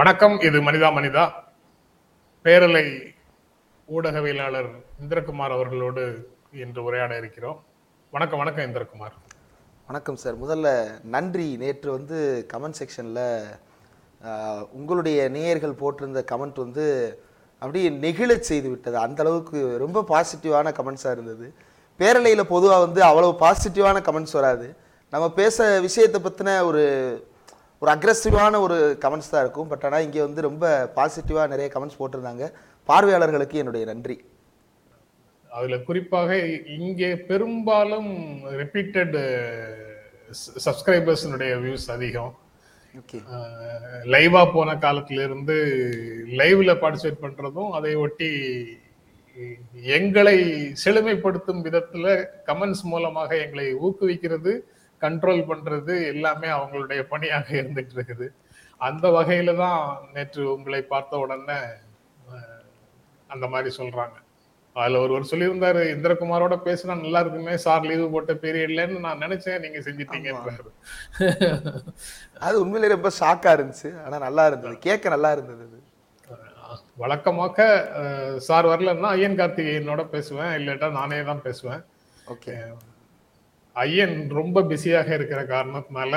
வணக்கம் இது மனிதா மனிதா. பேரலை ஊடகவியலாளர் இந்திரகுமார் அவர்களோடு இன்று உரையாட இருக்கிறோம். வணக்கம் வணக்கம் இந்திரகுமார். வணக்கம் சார். முதல்ல நன்றி. நேற்று வந்து கமெண்ட் செக்ஷனில் உங்களுடைய நேயர்கள் போட்டிருந்த கமெண்ட் வந்து அப்படியே நெகிழச் செய்து விட்டது. அந்த அளவுக்கு ரொம்ப பாசிட்டிவான கமெண்ட்ஸாக இருந்தது. பேரலையில் பொதுவாக வந்து அவ்வளோ பாசிட்டிவான கமெண்ட்ஸ் வராது. நம்ம பேச விஷயத்தை பற்றின ஒரு ஒரு அக்ரெசிவான ஒரு கமெண்ட்ஸ் தான் இருக்கும். பட் ஆனால் இங்கே வந்து ரொம்ப பாசிட்டிவாக நிறைய கமெண்ட்ஸ் போட்டிருந்தாங்க. பார்வையாளர்களுக்கு என்னுடைய நன்றி. அதுல குறிப்பாக இங்கே பெரும்பாலும் ரிப்பீட்டட் சப்ஸ்கிரைபர்ஸினுடைய வியூஸ் அதிகம். லைவா போன காலத்துல இருந்து லைவ்ல பார்ட்டிசிபேட் பண்றதும் அதை ஒட்டி எங்களை செழுமைப்படுத்தும் விதத்துல கமெண்ட்ஸ் மூலமாக எங்களை ஊக்குவிக்கிறது. கண்ட்ரோல் பண்றது எல்லாமே அவங்களுடைய பணியாக இருந்துட்டு இருக்குது அந்த வகையில தான் நேற்று உங்களை பார்த்த உடனே அந்த மாதிரி சொல்றாங்க. அதுல ஒருவர் சொல்லியிருந்தாரு இந்திரகுமாரோட பேசினா நல்லா இருக்குமே சார் லீவு போட்ட பீரியட்லன்னு நான் நினைச்சேன் நீங்க செஞ்சிட்டீங்கன்றாரு. அது உண்மையிலே ரொம்ப ஷாக்காக இருந்துச்சு. ஆனால் நல்லா இருந்தது. கேட்க நல்லா இருந்தது அது. வழக்கமாக சார் வரலன்னா ஐயன் கார்த்திகேயனோட பேசுவேன். இல்லாட்டா நானே தான் பேசுவேன். ஓகே. ஐயன் ரொம்ப பிஸியாக இருக்கிற காரணத்தினால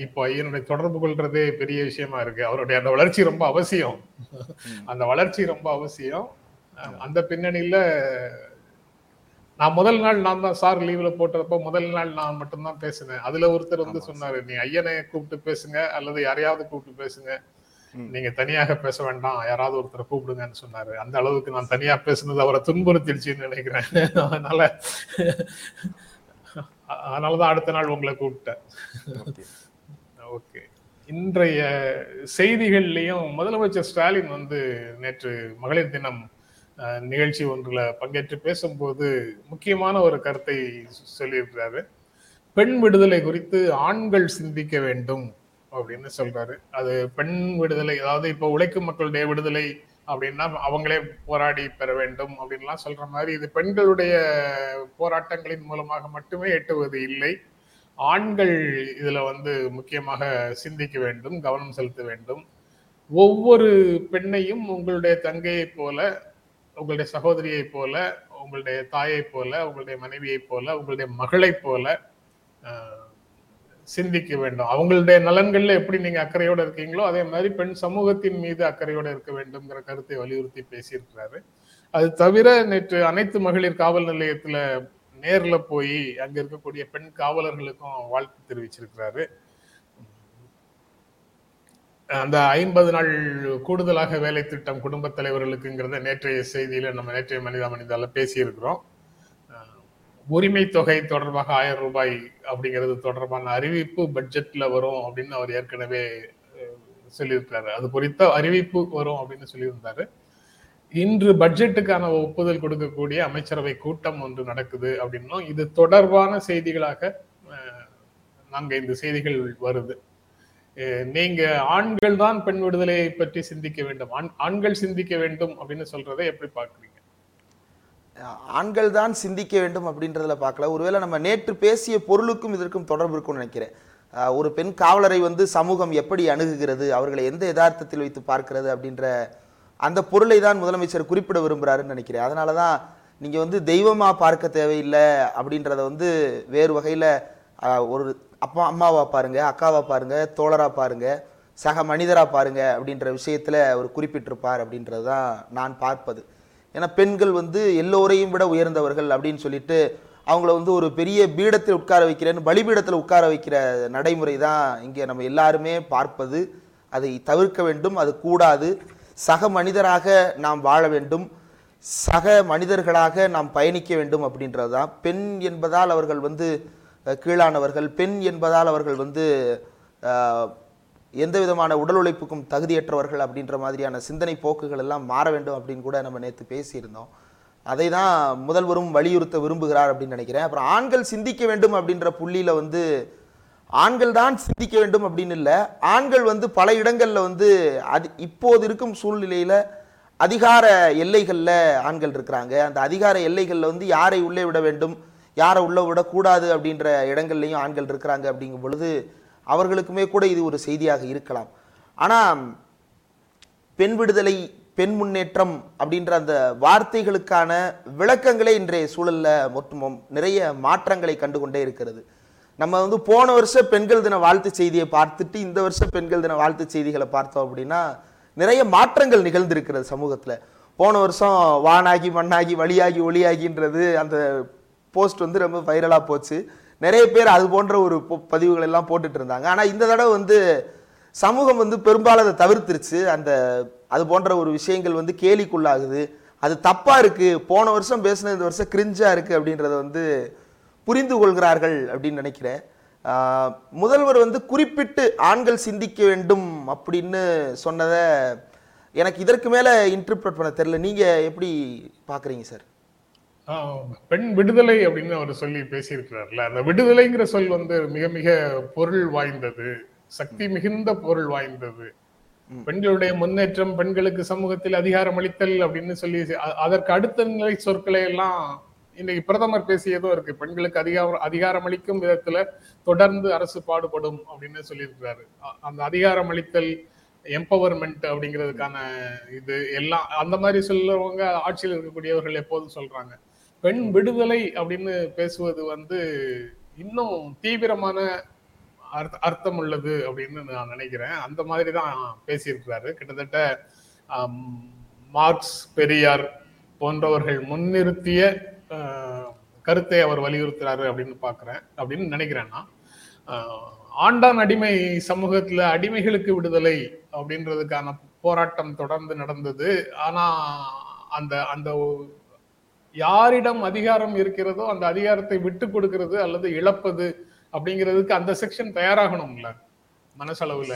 இப்போ ஐயனுடைய தொடர்பு கொள்றதே பெரிய விஷயமா இருக்கு. அவருடைய அந்த வளர்ச்சி ரொம்ப அவசியம். அந்த வளர்ச்சி ரொம்ப அவசியம். அந்த பின்னணியில நான் முதல் நாள் நான் தான் சார் லீவ்ல போட்டப்போ முதல் நாள் நான் மட்டும்தான் பேசினேன். அதுல ஒருத்தர் வந்து சொன்னாரு நீ ஐயனை கூப்பிட்டு பேசுங்க அல்லது யாரையாவது கூப்பிட்டு பேசுங்க. நீங்க தனியாக பேச வேண்டாம் யாராவது ஒருத்தரை கூப்பிடுங்கன்னு சொன்னாரு. அந்த அளவுக்கு நான் தனியா பேசுனது அவரை துன்புறுத்திடுச்சுன்னு நினைக்கிறேன். அதனால அதனாலதான் அடுத்த நாள் உங்களை கூப்பிட்டேன். ஓகே. இன்றைய செய்திகள்லயும் முதலமைச்சர் ஸ்டாலின் வந்து நேற்று மகளிர் தினம் நிகழ்ச்சி ஒன்றுல பங்கேற்று பேசும்போது முக்கியமான ஒரு கருத்தை சொல்லியிருக்கிறாரு. பெண் விடுதலை குறித்து ஆண்கள் சிந்திக்க வேண்டும் அப்படின்னு சொல்றாரு. அது பெண் விடுதலை அதாவது இப்போ உழைக்கும் மக்களுடைய விடுதலை அப்படின்னா அவங்களே போராடி பெற வேண்டும் அப்படின்லாம் சொல்ற மாதிரி இது பெண்களுடைய போராட்டங்களின் மூலமாக மட்டுமே எட்டுவது இல்லை. ஆண்கள் இதுல வந்து முக்கியமாக சிந்திக்க வேண்டும் கவனம் செலுத்த வேண்டும். ஒவ்வொரு பெண்ணையும் உங்களுடைய தங்கையை போல உங்களுடைய சகோதரியை போல உங்களுடைய தாயை போல உங்களுடைய மனைவியை போல உங்களுடைய மகளை போல சிந்திக்க வேண்டும். அவங்களுடைய நலன்கள்ல எப்படி நீங்க அக்கறையோட இருக்கீங்களோ அதே மாதிரி பெண் சமூகத்தின் மீது அக்கறையோட இருக்க வேண்டும்ங்கிற கருத்தை வலியுறுத்தி பேசியிருக்கிறாரு. அது தவிர நேற்று அனைத்து மகளிர் காவல் நிலையத்துல நேர்ல போய் அங்க இருக்கக்கூடிய பெண் காவலர்களுக்கும் வாழ்த்து தெரிவிச்சிருக்கிறாரு. அந்த ஐம்பது நாள் கூடுதலாக வேலை திட்டம் குடும்பத் தலைவர்களுக்குங்கிறத நேற்றைய செய்தியில நம்ம நேற்றைய மனிதா மனிதால பேசியிருக்கிறோம். உரிமை தொகை தொடர்பாக ஆயிரம் ரூபாய் அப்படிங்கிறது தொடர்பான அறிவிப்பு பட்ஜெட்ல வரும் அப்படின்னு அவர் ஏற்கனவே சொல்லியிருக்கிறாரு. சொல்லியிருக்காரு அது குறித்த அறிவிப்பு வரும் அப்படின்னு சொல்லியிருந்தாரு. இன்று பட்ஜெட்டுக்கான ஒப்புதல் கொடுக்கக்கூடிய அமைச்சரவை கூட்டம் ஒன்று நடக்குது அப்படின்னும் இது தொடர்பான செய்திகளாக நாங்கள் இந்த செய்திகள் வருது. நீங்க ஆண்கள் தான் பெண் விடுதலையை பற்றி சிந்திக்க வேண்டும். ஆண்- ஆண்கள் சிந்திக்க வேண்டும் அப்படின்னு சொல்றதை எப்படி பாக்குறீங்க ஆண்கள் தான் சிந்திக்க வேண்டும் அப்படின்றதில் பார்க்கல. ஒருவேளை நம்ம நேற்று பேசிய பொருளுக்கும் இதற்கும் தொடர்பு இருக்கும்னு நினைக்கிறேன். ஒரு பெண் காவலரை வந்து சமூகம் எப்படி அணுகுகிறது அவர்களை எந்த யதார்த்தத்தில் வைத்து பார்க்கிறது அப்படின்ற அந்த பொருளை தான் முதலமைச்சர் குறிப்பிட விரும்புகிறாருன்னு நினைக்கிறேன். அதனால தான் நீங்கள் வந்து தெய்வமாக பார்க்க தேவையில்லை அப்படின்றத வந்து வேறு வகையில் ஒரு அப்பா அம்மாவாக பாருங்கள் அக்காவாக பாருங்கள் தோழராக பாருங்கள் சக மனிதராக பாருங்க அப்படின்ற விஷயத்தில் அவர் குறிப்பிட்டிருப்பார் அப்படின்றது தான் நான் பார்ப்பது. ஏன்னா பெண்கள் வந்து எல்லோரையும் விட உயர்ந்தவர்கள் அப்படின்னு சொல்லிட்டு அவங்கள வந்து ஒரு பெரிய பீடத்தில் உட்கார வைக்கிறேன்னு பலிபீடத்தில் உட்கார வைக்கிற நடைமுறை தான் இங்கே நம்ம எல்லாருமே பார்ப்பது. அதை தவிர்க்க வேண்டும். அது கூடாது. சக மனிதராக நாம் வாழ வேண்டும். சக மனிதர்களாக நாம் பயணிக்க வேண்டும் அப்படின்றது தான் பெண் என்பதால் அவர்கள் வந்து கீழானவர்கள். பெண் என்பதால் அவர்கள் வந்து எந்த விதமான உடல் உழைப்புக்கும் தகுதியற்றவர்கள் அப்படின்ற மாதிரியான சிந்தனை போக்குகள் எல்லாம் மாற வேண்டும் அப்படின்னு கூட நம்ம நேற்று பேசியிருந்தோம். அதை தான் முதல்வரும் வலியுறுத்த விரும்புகிறார் அப்படின்னு நினைக்கிறேன். அப்புறம் ஆண்கள் சிந்திக்க வேண்டும் அப்படின்ற புள்ளியில் வந்து ஆண்கள் தான் சிந்திக்க வேண்டும் அப்படின்னு இல்லை. ஆண்கள் வந்து பல இடங்களில் வந்து அது இப்போது இருக்கும் சூழ்நிலையில் அதிகார எல்லைகளில் ஆண்கள் இருக்கிறாங்க. அந்த அதிகார எல்லைகளில் வந்து யாரை உள்ளே விட வேண்டும் யாரை உள்ளே விடக்கூடாது அப்படின்ற இடங்கள்லையும் ஆண்கள் இருக்கிறாங்க அப்படிங்கும் பொழுது அவர்களுக்குமே கூட இது ஒரு செய்தியாக இருக்கலாம். ஆனால் பெண் விடுதலை பெண் முன்னேற்றம் அப்படின்ற அந்த வார்த்தைகளுக்கான விளக்கங்களே இன்றைய சூழலில் மொத்தமும் நிறைய மாற்றங்களை கண்டுகொண்டே இருக்கிறது. நம்ம வந்து போன வருஷம் பெண்கள் தின வாழ்த்து செய்தியை பார்த்துட்டு இந்த வருஷம் பெண்கள் தின வாழ்த்து செய்திகளை பார்த்தோம் அப்படின்னா நிறைய மாற்றங்கள் நிகழ்ந்திருக்கிறது சமூகத்தில். போன வருஷம் வானாகி மண்ணாகி வழியாகி ஒளியாகின்றது அந்த போஸ்ட் வந்து ரொம்ப வைரலாக போச்சு. நிறைய பேர் அது போன்ற ஒரு பதிவுகள் எல்லாம் போட்டுட்டு இருந்தாங்க ஆனால் இந்த தடவை வந்து சமூகம் வந்து பெரும்பாலும் அதை தவிர்த்துருச்சு. அந்த அது போன்ற ஒரு விஷயங்கள் வந்து கேலிக்குள்ளாகுது. அது தப்பாக இருக்குது போன வருஷம் பேசின இந்த வருஷம் கிரிஞ்சாக இருக்குது அப்படின்றத வந்து புரிந்து கொள்கிறார்கள் அப்படின்னு நினைக்கிறேன். முதல்வர் வந்து குறிப்பிட்டு ஆண்கள் சிந்திக்க வேண்டும் அப்படின்னு சொன்னதை எனக்கு இதற்கு மேலே இன்டர்பிரட் பண்ண தெரில நீங்கள் எப்படி பார்க்குறீங்க சார்? பெண் விடுதலை அப்படின்னு அவர் சொல்லி பேசியிருக்கிறார்ல. அந்த விடுதலைங்கிற சொல் வந்து மிக மிக பொருள் வாய்ந்தது. சக்தி மிகுந்த பொருள் வாய்ந்தது. பெண்களுடைய முன்னேற்றம் பெண்களுக்கு சமூகத்தில் அதிகாரம் அளித்தல் அப்படின்னு சொல்லி அதற்கு அடுத்த நிலை சொற்களை எல்லாம் இன்னைக்கு பிரதமர் பேசியதும் இருக்கு. பெண்களுக்கு அதிகாரம் அதிகாரம் அளிக்கும் விதத்துல தொடர்ந்து அரசு பாடுபடும் அப்படின்னு சொல்லியிருக்கிறாரு. அந்த அதிகாரம் அளித்தல் எம்பவர்மெண்ட் அப்படிங்கிறதுக்கான இது எல்லாம் அந்த மாதிரி சொல்றவங்க ஆட்சியில் இருக்கக்கூடியவர்கள் எப்போதும் சொல்றாங்க. பெண் விடுதலை அப்படின்னு பேசுவது வந்து இன்னும் தீவிரமான அர்த்த- அர்த்தம் உள்ளது அப்படின்னு நான் நினைக்கிறேன். அந்த மாதிரி தான் பேசியிருக்கிறாரு. கிட்டத்தட்ட மார்க்ஸ் பெரியார் போன்றவர்கள் முன்னிறுத்திய கருத்தை அவர் வலியுறுத்துறாரு அப்படின்னு பார்க்குறேன் அப்படின்னு நினைக்கிறேன் நான். ஆண்டான் அடிமை சமூகத்துல அடிமைகளுக்கு விடுதலை அப்படின்றதுக்கான போராட்டம் தொடர்ந்து நடந்தது. ஆனா அந்த அந்த யாரிடம் அதிகாரம் இருக்கிறதோ அந்த அதிகாரத்தை விட்டு கொடுக்கிறது அல்லது இழப்பது அப்படிங்கிறதுக்கு அந்த செக்ஷன் தயாராகணும்ல மனசளவுல.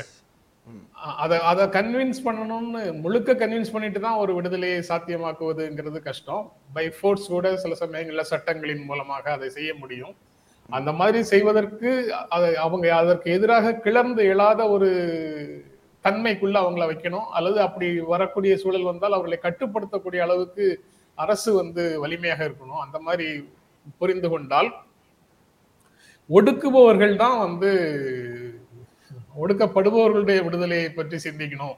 அத அத கன்வின்ஸ் பண்ணணும்னு முழுக்க கன்வின்ஸ் பண்ணிட்டு தான் ஒரு விடுதலையை சாத்தியமாக்குவதுங்கிறது கஷ்டம். பை ஃபோர்ஸ் கூட சில சமயங்கள்ல சட்டங்களின் மூலமாக அதை செய்ய முடியும். அந்த மாதிரி செய்வதற்கு அதை அவங்க அதற்கு எதிராக கிளர்ந்து எழாத ஒரு தன்மைக்குள்ள அவங்கள வைக்கணும். அல்லது அப்படி வரக்கூடிய சூழல் வந்தால் அவர்களை கட்டுப்படுத்தக்கூடிய அளவுக்கு அரசு வந்து வலிமையாக இருக்கணும். அந்த மாதிரி புரிந்து கொண்டால் ஒடுக்குபவர்கள் தான் வந்து ஒடுக்கப்படுபவர்களுடைய விடுதலையை பற்றி சிந்திக்கணும்.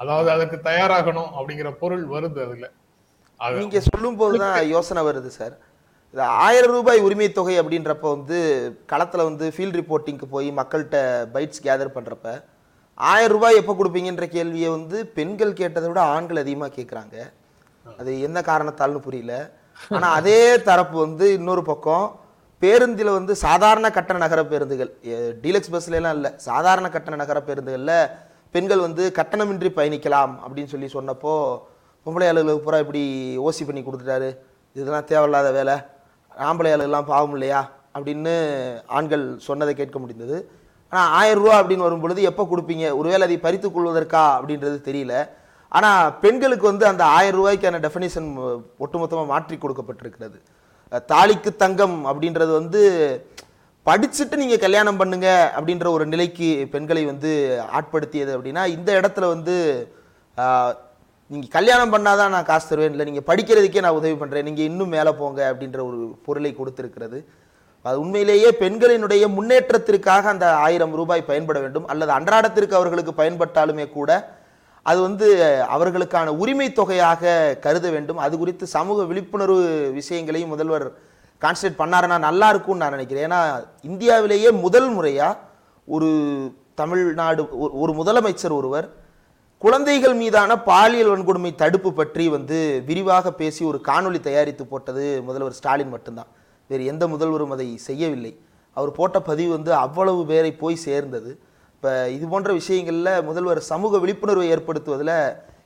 அதாவது அதற்கு தயாராகணும் அப்படிங்கிற பொருள் வருது அதுல. அது நீங்க சொல்லும் போதுதான் யோசனை வருது சார். இந்த ஆயிரம் ரூபாய் உரிமை தொகை அப்படின்றப்ப வந்து களத்துல வந்து ஃபீல்ட் ரிப்போர்ட்டிங்க்கு போய் மக்கள்கிட்ட பைட்ஸ் கேதர் பண்றப்ப ஆயிரம் ரூபாய் எப்போ கொடுப்பீங்கன்ற கேள்வியை வந்து பெண்கள் கேட்டதை விட ஆண்கள் அதிகமா கேட்குறாங்க அது என்ன காரணத்தால்னு புரியல. ஆனா அதே தரப்பு வந்து இன்னொரு பக்கம் பேருந்தில் வந்து சாதாரண கட்டண நகர பேருந்துகள் டீலக்ஸ் பஸ்ல எல்லாம் இல்லை சாதாரண கட்டண நகர பேருந்துகளில் பெண்கள் வந்து கட்டணமின்றி பயணிக்கலாம் அப்படின்னு சொல்லி சொன்னப்போ பொம்பளை ஆளுகளுக்கு பூரா இப்படி ஓசி பண்ணி கொடுத்துட்டாரு. இதெல்லாம் தேவையில்லாத வேலை. ஆம்பளை ஆளுகள்லாம் பாவம் இல்லையா? அப்படின்னு ஆண்கள் சொன்னதை கேட்க முடிந்தது. ஆனால் ஆயிரம் ரூபா அப்படின்னு வரும் பொழுது எப்போ கொடுப்பீங்க? ஒருவேளை அதை பறித்து கொள்வதற்கா? அப்படின்றது தெரியல. ஆனால் பெண்களுக்கு வந்து அந்த ஆயிரம் ரூபாய்க்கான டெஃபினேஷன் ஒட்டுமொத்தமாக மாற்றி கொடுக்கப்பட்டிருக்கிறது. தாலிக்கு தங்கம் அப்படின்றது வந்து படிச்சுட்டு நீங்கள் கல்யாணம் பண்ணுங்க அப்படின்ற ஒரு நிலைக்கு பெண்களை வந்து ஆட்படுத்தியது அப்படின்னா இந்த இடத்துல வந்து நீங்கள் கல்யாணம் பண்ணாதான் நான் காசு தருவேன் இல்லை நீங்கள் படிக்கிறதுக்கே நான் உதவி பண்ணுறேன் நீங்கள் இன்னும் மேலே போங்க அப்படின்ற ஒரு பொருளை கொடுத்திருக்கிறது. அது உண்மையிலேயே பெண்களினுடைய முன்னேற்றத்திற்காக அந்த ஆயிரம் ரூபாய் பயன்பட வேண்டும் அல்லது அன்றாடத்திற்கு அவர்களுக்கு பயன்பட்டாலுமே கூட அது வந்து அவர்களுக்கான உரிமை தொகையாக கருத வேண்டும். அது குறித்து சமூக விழிப்புணர்வு விஷயங்களையும் முதல்வர் கான்சன்ட்ரேட் பண்ணாருன்னா நல்லா இருக்கும்னு நான் நினைக்கிறேன். ஏன்னா இந்தியாவிலேயே முதல் முறையாக ஒரு தமிழ்நாடு ஒரு- ஒரு முதலமைச்சர் ஒருவர் குழந்தைகள் மீதான பாலியல் வன்கொடுமை தடுப்பு பற்றி வந்து விரிவாக பேசி ஒரு காணொளி தயாரித்து போட்டது முதல்வர் ஸ்டாலின் மட்டும்தான். வேறு எந்த முதல்வரும் அதை செய்யவில்லை. அவர் போட்ட பதிவு வந்து அவ்வளவு பேரை போய் சேர்ந்தது. இப்போ இது போன்ற விஷயங்களில் முதல்வர் சமூக விழிப்புணர்வை ஏற்படுத்துவதில்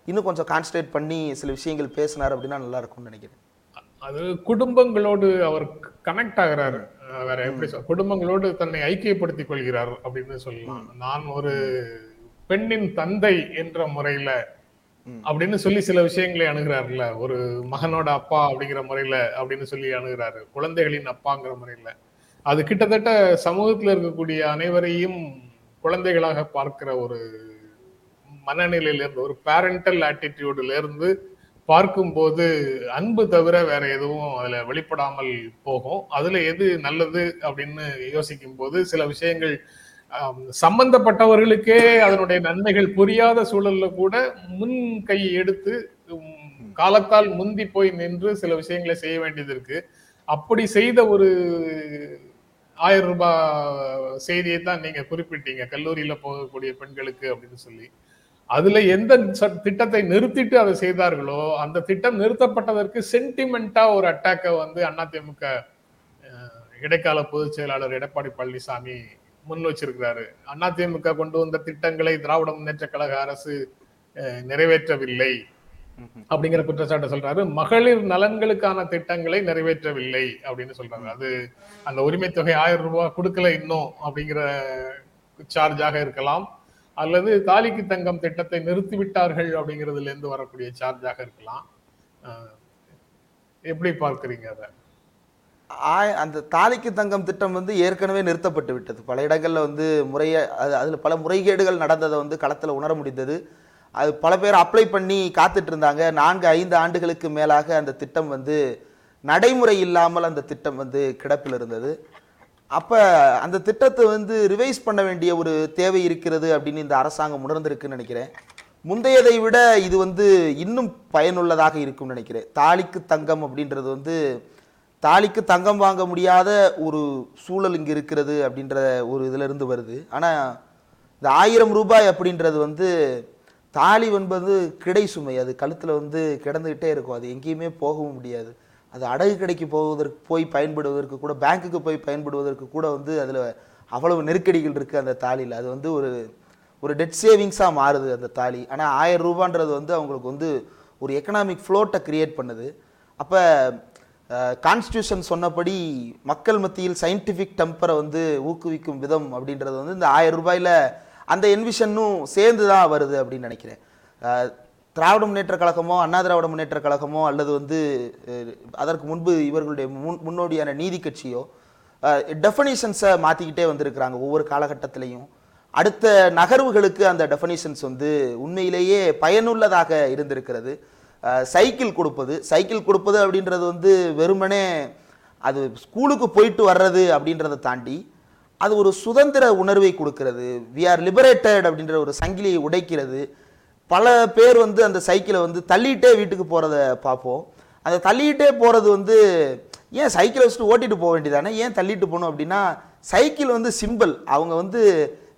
இன்னும் கொஞ்சம் கான்சன்ட்ரேட் பண்ணி சில விஷயங்கள் பேசினார் அப்படின்னா நல்லா இருக்கும்னு நினைக்கிறேன். அது குடும்பங்களோடு அவர் கனெக்ட் ஆகுறாரு. வேற எப்படி சொல்ல குடும்பங்களோடு தன்னை ஐக்கியப்படுத்திக் கொள்கிறார் அப்படின்னு சொல்லலாம். நான் ஒரு பெண்ணின் தந்தை என்ற முறையில அப்படின்னு சொல்லி சில விஷயங்களை அணுகிறாருல்ல ஒரு மகனோட அப்பா அப்படிங்கிற முறையில அப்படின்னு சொல்லி அணுகிறாரு. குழந்தைகளின் அப்பாங்கிற முறையில. அது கிட்டத்தட்ட சமூகத்துல இருக்கக்கூடிய அனைவரையும் குழந்தைகளாக பார்க்கிற ஒரு மனநிலையில இருந்து ஒரு பேரண்டல் ஆட்டிடியூடுல இருந்து பார்க்கும்போது அன்பு தவிர வேற எதுவும் அதுல வெளிப்படாமல் போகும். அதுல எது நல்லது அப்படின்னு யோசிக்கும் போது சில விஷயங்கள் சம்பந்தப்பட்டவர்களுக்கே அதனுடைய நன்மைகள் புரியாத சூழல்ல கூட முன் கை எடுத்து காலத்தால் முந்தி போய் நின்று சில விஷயங்களை செய்ய வேண்டியது இருக்கு. அப்படி செய்த ஒரு ஆயிரம் ரூபாய் செய்தியை தான் நீங்க குறிப்பிட்டீங்க. கல்லூரியில போகக்கூடிய பெண்களுக்கு அப்படின்னு சொல்லி. அதுல எந்த ச- திட்டத்தை நிறுத்திட்டு அதை செய்தார்களோ அந்த திட்டம் நிறுத்தப்பட்டதற்கு சென்டிமெண்டா ஒரு அட்டாக்கை வந்து அதிமுக திமுக இடைக்கால பொதுச் செயலாளர் எடப்பாடி பழனிசாமி முன் வச்சிருக்கிறாரு. அதிமுக கொண்டு வந்த திட்டங்களை திராவிட முன்னேற்ற கழக அரசு நிறைவேற்றவில்லை. அப்படிங்கிற குற்றச்சாட்டை சொல்றாரு. மகளிர் நலன்களுக்கான திட்டங்களை நிறைவேற்றவில்லை அப்படின்னு சொல்றாங்க. அது அந்த உரிமை தொகை ஆயிரம் ரூபாய் கொடுக்கல இன்னும் அப்படிங்கிற சார்ஜாக இருக்கலாம். அல்லது தாலிக்கு தங்கம் திட்டத்தை நிறுத்திவிட்டார்கள் அப்படிங்கிறதுல இருந்து வரக்கூடிய சார்ஜாக இருக்கலாம். எப்படி பார்க்குறீங்க அதை? அந்த தாலிக்கு தங்கம் திட்டம் வந்து ஏற்கனவே நிறுத்தப்பட்டு விட்டது பல இடங்களில் வந்து முறைய அது அதில் பல முறைகேடுகள் நடந்ததை வந்து களத்தில் உணர முடிந்தது. அது பல பேர் அப்ளை பண்ணி காத்துட்டு இருந்தாங்க நான்கு ஐந்து ஆண்டுகளுக்கு மேலாக அந்த திட்டம் வந்து நடைமுறை இல்லாமல் அந்த திட்டம் வந்து கிடப்பில் இருந்தது. அப்போ அந்த திட்டத்தை வந்து ரிவைஸ் பண்ண வேண்டிய ஒரு தேவை இருக்கிறது அப்படின்னு இந்த அரசாங்கம் உணர்ந்திருக்குன்னு நினைக்கிறேன். முந்தையதை விட இது வந்து இன்னும் பயனுள்ளதாக இருக்கும்னு நினைக்கிறேன். தாலிக்கு தங்கம் அப்படின்றது வந்து தாலிக்கு தங்கம் வாங்க முடியாத ஒரு சூழல் இங்கே இருக்கிறது அப்படின்ற ஒரு இதிலிருந்து வருது. ஆனால் இந்த ஆயிரம் ரூபாய் அப்படின்றது வந்து தாலி என்பது கிடை சுமை. அது கழுத்தில் வந்து கிடந்துக்கிட்டே இருக்கும். அது எங்கேயுமே போகவும் முடியாது. அது அடகு கடைக்கு போவதற்கு போய் பயன்படுவதற்கு கூட பேங்க்குக்கு போய் பயன்படுவதற்கு கூட வந்து அதில் அவ்வளவு நெருக்கடிகள் இருக்குது அந்த தாலியில் அது வந்து ஒரு ஒரு டெட் சேவிங்ஸாக மாறுது அந்த தாலி. ஆனால் ஆயிரம் ரூபான்றது வந்து அவங்களுக்கு வந்து ஒரு எக்கனாமிக் ஃப்ளோட்டை கிரியேட் பண்ணுது. அப்போ கான்ஸ்டியூஷன் சொன்னபடி மக்கள் மத்தியில் சயின்டிஃபிக் டெம்பரை வந்து ஊக்குவிக்கும் விதம் அப்படின்றது வந்து இந்த ஆயிரம் ரூபாயில் அந்த என்விஷனும் சேர்ந்து தான் வருது அப்படின்னு நினைக்கிறேன். திராவிட முன்னேற்ற கழகமோ அண்ணா திராவிட முன்னேற்ற கழகமோ அல்லது வந்து அதற்கு முன்பு இவர்களுடைய முன் முன்னோடியான நீதி கட்சியோ டெஃபனிஷன்ஸை மாற்றிக்கிட்டே வந்திருக்கிறாங்க ஒவ்வொரு காலகட்டத்திலையும். அடுத்த நகர்வுகளுக்கு அந்த டெஃபனிஷன்ஸ் வந்து உண்மையிலேயே பயனுள்ளதாக இருந்திருக்கிறது. சைக்கிள் கொடுப்பது. சைக்கிள் கொடுப்பது அப்படின்றது வந்து வெறுமனே அது ஸ்கூலுக்கு போயிட்டு வர்றது அப்படின்றத தாண்டி அது ஒரு சுதந்திர உணர்வை கொடுக்கிறது. வி ஆர் லிபரேட்டட் அப்படின்ற ஒரு சங்கிலியை உடைக்கிறது. பல பேர் வந்து அந்த சைக்கிளை வந்து தள்ளிட்டே வீட்டுக்கு போகிறத பார்ப்போம். அந்த தள்ளிட்டே போகிறது வந்து ஏன் சைக்கிளை வச்சுட்டு ஓட்டிட்டு போக வேண்டியதானே? ஏன் தள்ளிட்டு போகணும் அப்படின்னா சைக்கிள் வந்து சிம்பிள் அவங்க வந்து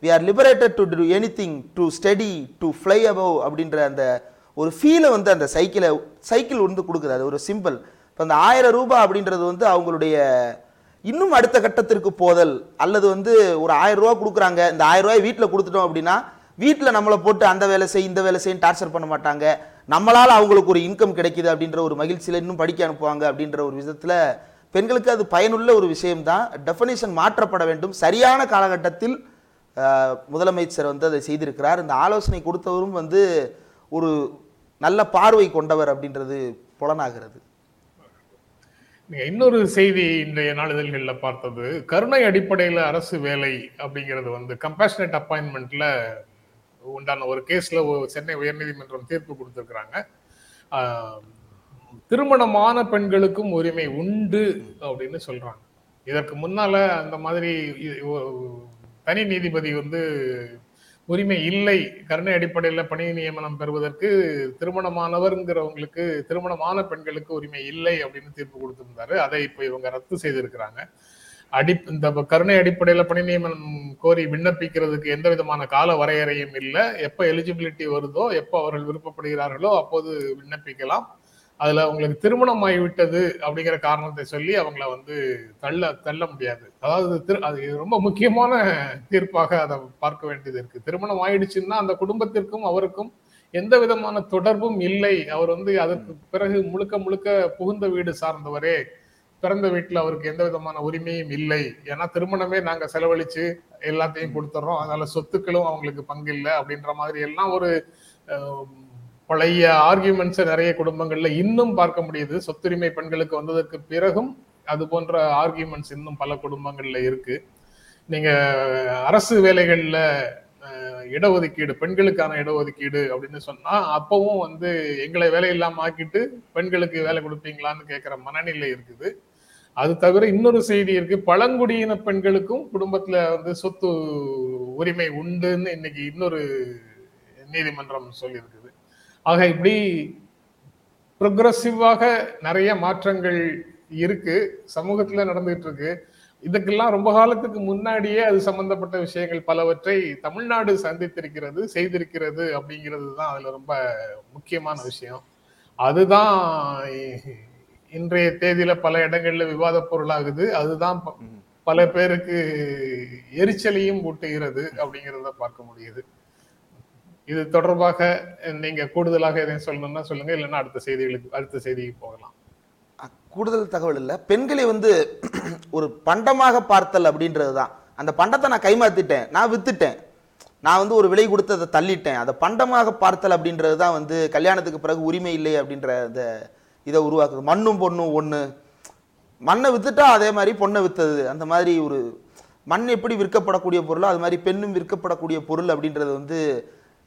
we are liberated to to anything to study to fly above அப்படின்ற அந்த ஒரு ஃபீலை வந்து அந்த சைக்கிளை சைக்கிள் வந்து கொடுக்குறது அது ஒரு சிம்பிள் இப்போ அந்த ஆயிரம் ரூபாய் அப்படின்றது வந்து அவங்களுடைய இன்னும் அடுத்த கட்டத்திற்கு போதல் அல்லது வந்து ஒரு ஆயிரம் ரூபா கொடுக்குறாங்க இந்த ஆயிரம் ரூபாய் வீட்டில் கொடுத்துட்டோம் அப்படின்னா வீட்டில் நம்மளை போட்டு அந்த வேலை செய் இந்த வேலை செய்யும் டார்ச்சர் பண்ண மாட்டாங்க. நம்மளால் அவங்களுக்கு ஒரு இன்கம் கிடைக்கிது அப்படின்ற ஒரு மகிழ்ச்சியில் இன்னும் படிக்க அனுப்புவாங்க அப்படின்ற ஒரு விதத்தில் பெண்களுக்கு அது பயனுள்ள ஒரு விஷயம்தான். டெஃபனிஷன் மாற்றப்பட வேண்டும். சரியான காலகட்டத்தில் முதலமைச்சர் வந்து அதை செய்திருக்கிறார். இந்த ஆலோசனை கொடுத்தவரும் வந்து ஒரு நல்ல பார்வை கொண்டவர் அப்படின்றது புலனாகிறது. நீங்க இன்னொரு செய்தி இன்றைய நாளிதழ்களில் பார்த்தது. கருணை அடிப்படையில் அரசு வேலை அப்படிங்கிறது வந்து கம்பேஷனட் அப்பாயின்மெண்ட்ல உண்டான ஒரு கேஸ்ல சென்னை உயர்நீதிமன்றம் தீர்ப்பு கொடுத்துருக்குறாங்க. திருமணமான பெண்களுக்கும் உரிமை உண்டு அப்படின்னு சொல்றாங்க. இதற்கு முன்னால அந்த மாதிரி தனி நீதிபதி வந்து உரிமை இல்லை. கருணை அடிப்படையில் பணி நியமனம் பெறுவதற்கு திருமணமானவர்ங்கிறவங்களுக்கு திருமணமான பெண்களுக்கு உரிமை இல்லை அப்படின்னு தீர்ப்பு கொடுத்திருந்தாரு. அதை இப்போ இவங்க ரத்து செய்திருக்கிறாங்க. அடி இந்த கருணை அடிப்படையில் பணி நியமனம் கோரி விண்ணப்பிக்கிறதுக்கு எந்த விதமான கால வரையறையும் இல்லை. எப்போ எலிஜிபிலிட்டி வருதோ எப்போ அவர்கள் விருப்பப்படுகிறார்களோ அப்போது விண்ணப்பிக்கலாம். அதுல அவங்களுக்கு திருமணம் ஆகிவிட்டது அப்படிங்கிற காரணத்தை சொல்லி அவங்கள வந்து தள்ள தள்ள முடியாது. அதாவது திரு- அது ரொம்ப முக்கியமான தீர்ப்பாக அதை பார்க்க வேண்டியது இருக்கு. திருமணம் ஆயிடுச்சுன்னா அந்த குடும்பத்திற்கும் அவருக்கும் எந்த விதமான தொடர்பும் இல்லை. அவர் வந்து அதற்கு பிறகு முழுக்க முழுக்க புகுந்த வீடு சார்ந்தவரே. பிறந்த வீட்டுல அவருக்கு எந்த விதமான உரிமையும் இல்லை. ஏன்னா திருமணமே நாங்க செலவழிச்சு எல்லாத்தையும் கொடுத்துறோம். அதனால சொத்துக்களும் அவங்களுக்கு பங்கு இல்லை அப்படின்ற மாதிரி எல்லாம் ஒரு பழைய ஆர்கியூமெண்ட்ஸை நிறைய குடும்பங்கள்ல இன்னும் பார்க்க முடியுது. சொத்துரிமை பெண்களுக்கு வந்ததற்கு பிறகும் அது போன்ற ஆர்கியூமெண்ட்ஸ் இன்னும் பல குடும்பங்கள்ல இருக்கு. நீங்க அரசு வேலைகள்ல இடஒதுக்கீடு பெண்களுக்கான இடஒதுக்கீடு அப்படின்னு சொன்னா அப்பவும் வந்து எங்களை வேலை இல்லாம ஆக்கிட்டு பெண்களுக்கு வேலை கொடுப்பீங்களான்னு கேட்கிற மனநிலை இருக்குது. அது தவிர இன்னொரு செய்தி இருக்கு. பழங்குடியின பெண்களுக்கும் குடும்பத்துல வந்து சொத்து உரிமை உண்டுன்னு இன்னைக்கு இன்னொரு நீதிமன்றம் சொல்லியிருக்குது. ஆக இப்படி ப்ரொக்ரஸிவாக நிறைய மாற்றங்கள் இருக்கு. சமூகத்துல நடந்துகிட்டு இருக்கு இதுக்கெல்லாம் ரொம்ப காலத்துக்கு முன்னாடியே அது சம்பந்தப்பட்ட விஷயங்கள் பலவற்றை தமிழ்நாடு சந்தித்திருக்கிறது செய்திருக்கிறது அப்படிங்கிறது தான் அதுல ரொம்ப முக்கியமான விஷயம். அதுதான் இன்றைய தேதியில பல இடங்கள்ல விவாத பொருளாகுது. அதுதான் பல பேருக்கு எரிச்சலையும் ஊட்டுகிறது அப்படிங்கிறத பார்க்க முடியுது. இது தொடர்பாக நீங்க கூடுதலாக எதையும் சொல்லணும்னா சொல்லுங்க இல்லைன்னா அடுத்த செய்திகளுக்கு அடுத்த செய்திக்கு போகலாம். கூடுதல் தகவல் இல்லை. பெண்களை வந்து ஒரு பண்டமாக பார்த்தல் அப்படின்றது தான். அந்த பண்டத்தை நான் கைமாத்திட்டேன் நான் வித்துட்டேன். நான் வந்து ஒரு விலை கொடுத்து அதை தள்ளிட்டேன். அதை பண்டமாக பார்த்தல் அப்படின்றது தான் வந்து கல்யாணத்துக்கு பிறகு உரிமை இல்லை அப்படின்ற அந்த இதை உருவாக்குது. மண்ணும் பொண்ணும் ஒன்று மண்ணை வித்துட்டா அதே மாதிரி பொண்ணை வித்தது. அந்த மாதிரி ஒரு மண் எப்படி விற்கப்படக்கூடிய பொருளோ அது மாதிரி பெண்ணும் விற்கப்படக்கூடிய பொருள் அப்படின்றது வந்து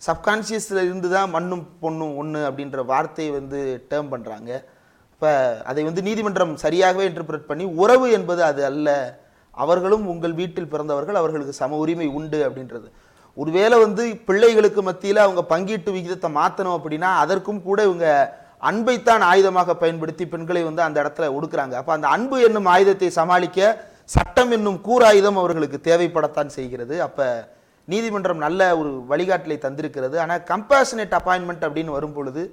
சப்கான்ஷியஸில் இருந்து தான் மண்ணும் பொண்ணும் ஒன்று அப்படின்ற வார்த்தையை வந்து டேர்ம் பண்ணுறாங்க இப்போ அதை வந்து நீதிமன்றம் சரியாகவே இன்டர்பிரட் பண்ணி உறவு என்பது அது அல்ல. அவர்களும் உங்கள் வீட்டில் பிறந்தவர்கள் அவர்களுக்கு சம உரிமை உண்டு அப்படின்றது. ஒருவேளை வந்து பிள்ளைகளுக்கு மத்தியில் அவங்க பங்கீட்டு விகிதத்தை மாற்றணும் அப்படின்னா அதற்கும் கூட இவங்க அன்பைத்தான் ஆயுதமாக பயன்படுத்தி பெண்களை வந்து அந்த இடத்துல ஒடுக்குறாங்க. அப்போ அந்த அன்பு என்னும் ஆயுதத்தை சமாளிக்க சட்டம் என்னும் கூறாயுதம் அவர்களுக்கு தேவைப்படத்தான் செய்கிறது. அப்போ நீதிமன்றம் நல்ல ஒரு வழிகாட்டலை தந்திருக்கிறது. ஆனால் கம்பேஷனேட் அப்பாயின்மெண்ட் அப்படின்னு வரும் பொழுது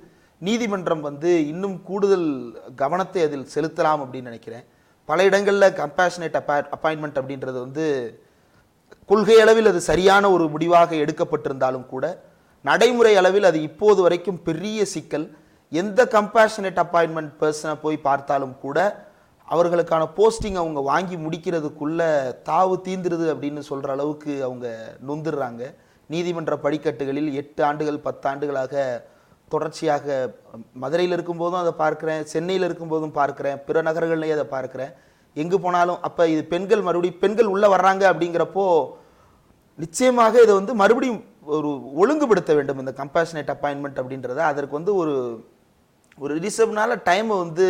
நீதிமன்றம் வந்து இன்னும் கூடுதல் கவனத்தை அதில் செலுத்தலாம் அப்படின்னு நினைக்கிறேன். பல இடங்களில் கம்பேஷனேட் அப்பா அப்பாயின்மெண்ட் அப்படின்றது வந்து கொள்கை அளவில் அது சரியான ஒரு முடிவாக எடுக்கப்பட்டிருந்தாலும் கூட நடைமுறை அளவில் அது இப்போது வரைக்கும் பெரிய சிக்கல். எந்த கம்பேஷனேட் அப்பாயின்மெண்ட் பர்சனை போய் பார்த்தாலும் கூட அவர்களுக்கான போஸ்டிங் அவங்க வாங்கி முடிக்கிறதுக்குள்ளே தாவு தீந்துருது அப்படின்னு சொல்கிற அளவுக்கு அவங்க நொந்துடுறாங்க நீதிமன்ற படிக்கட்டுகளில் எட்டு ஆண்டுகள் பத்தாண்டுகளாக தொடர்ச்சியாக மதுரையில் இருக்கும்போதும் அதை பார்க்குறேன் சென்னையில் இருக்கும்போதும் பார்க்குறேன் பிற நகரங்கள்லேயே அதை பார்க்குறேன். எங்கே போனாலும் அப்போ இது பெண்கள் மறுபடியும் பெண்கள் உள்ளே வர்றாங்க அப்படிங்கிறப்போ நிச்சயமாக இதை வந்து மறுபடியும் ஒரு ஒழுங்குபடுத்த வேண்டும் இந்த கம்பேஷனேட் அப்பாயின்மெண்ட் அப்படின்றத. அதற்கு வந்து ஒரு ஒரு ரிசர்வ்னால டைமை வந்து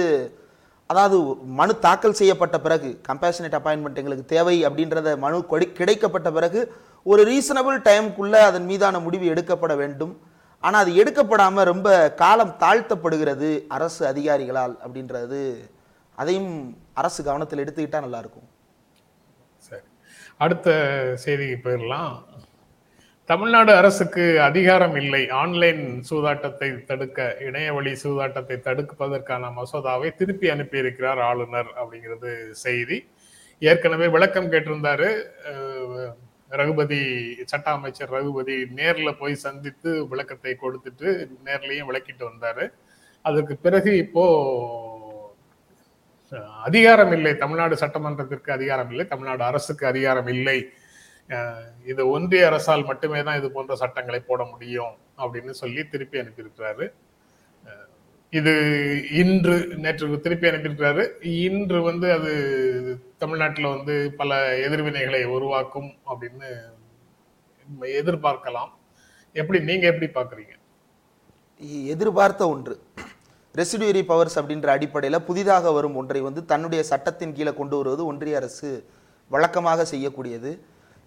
அதாவது மனு தாக்கல் செய்யப்பட்ட பிறகு கம்பேஷனேட் அப்பாயின்மெண்ட் எங்களுக்கு தேவை அப்படின்றத மனு கொடி- கிடைக்கப்பட்ட பிறகு ஒரு ரீசனபிள் டைமுக்குள்ளே அதன் மீதான முடிவு எடுக்கப்பட வேண்டும். ஆனால் அது எடுக்கப்படாமல் ரொம்ப காலம் தாழ்த்தப்படுகிறது அரசு அதிகாரிகளால் அப்படின்றது. அதையும் அரசு கவனத்தில் எடுத்துக்கிட்டால் நல்லாயிருக்கும் சரி. அடுத்த செய்திக்கு போயிடலாம். தமிழ்நாடு அரசுக்கு அதிகாரம் இல்லை. ஆன்லைன் சூதாட்டத்தை தடுக்க இணைய வழி சூதாட்டத்தை தடுப்பதற்கான மசோதாவை திருப்பி அனுப்பியிருக்கிறார் ஆளுநர் அப்படிங்கிறது செய்தி. ஏற்கனவே விளக்கம் கேட்டிருந்தாரு. ரகுபதி சட்ட அமைச்சர் ரகுபதி நேரில் போய் சந்தித்து விளக்கத்தை கொடுத்துட்டு நேர்லையும் விளக்கிட்டு வந்தாரு. அதுக்கு பிறகு இப்போ அதிகாரம் இல்லை. தமிழ்நாடு சட்டமன்றத்திற்கு அதிகாரம் இல்லை. தமிழ்நாடு அரசுக்கு அதிகாரம் இல்லை. இது ஒன்றிய அரசால் மட்டுமே தான் இது போன்ற சட்டங்களை போட முடியும் அப்படின்னு சொல்லி திருப்பி அனுப்பியிருக்கிறாரு. இது இன்று நேற்று திருப்பி அனுப்பியிருக்கிறாரு. இன்று வந்து அது தமிழ்நாட்டில் வந்து பல எதிர்வினைகளை உருவாக்கும் அப்படின்னு எதிர்பார்க்கலாம். எப்படி நீங்க எப்படி பாக்குறீங்க எதிர்பார்த்த ஒன்று. ரெசிடியூரி பவர்ஸ் அப்படின்ற அடிப்படையில் புதிதாக வரும் ஒன்றை வந்து தன்னுடைய சட்டத்தின் கீழே கொண்டு வருவது ஒன்றிய அரசு வழக்கமாக செய்யக்கூடியது.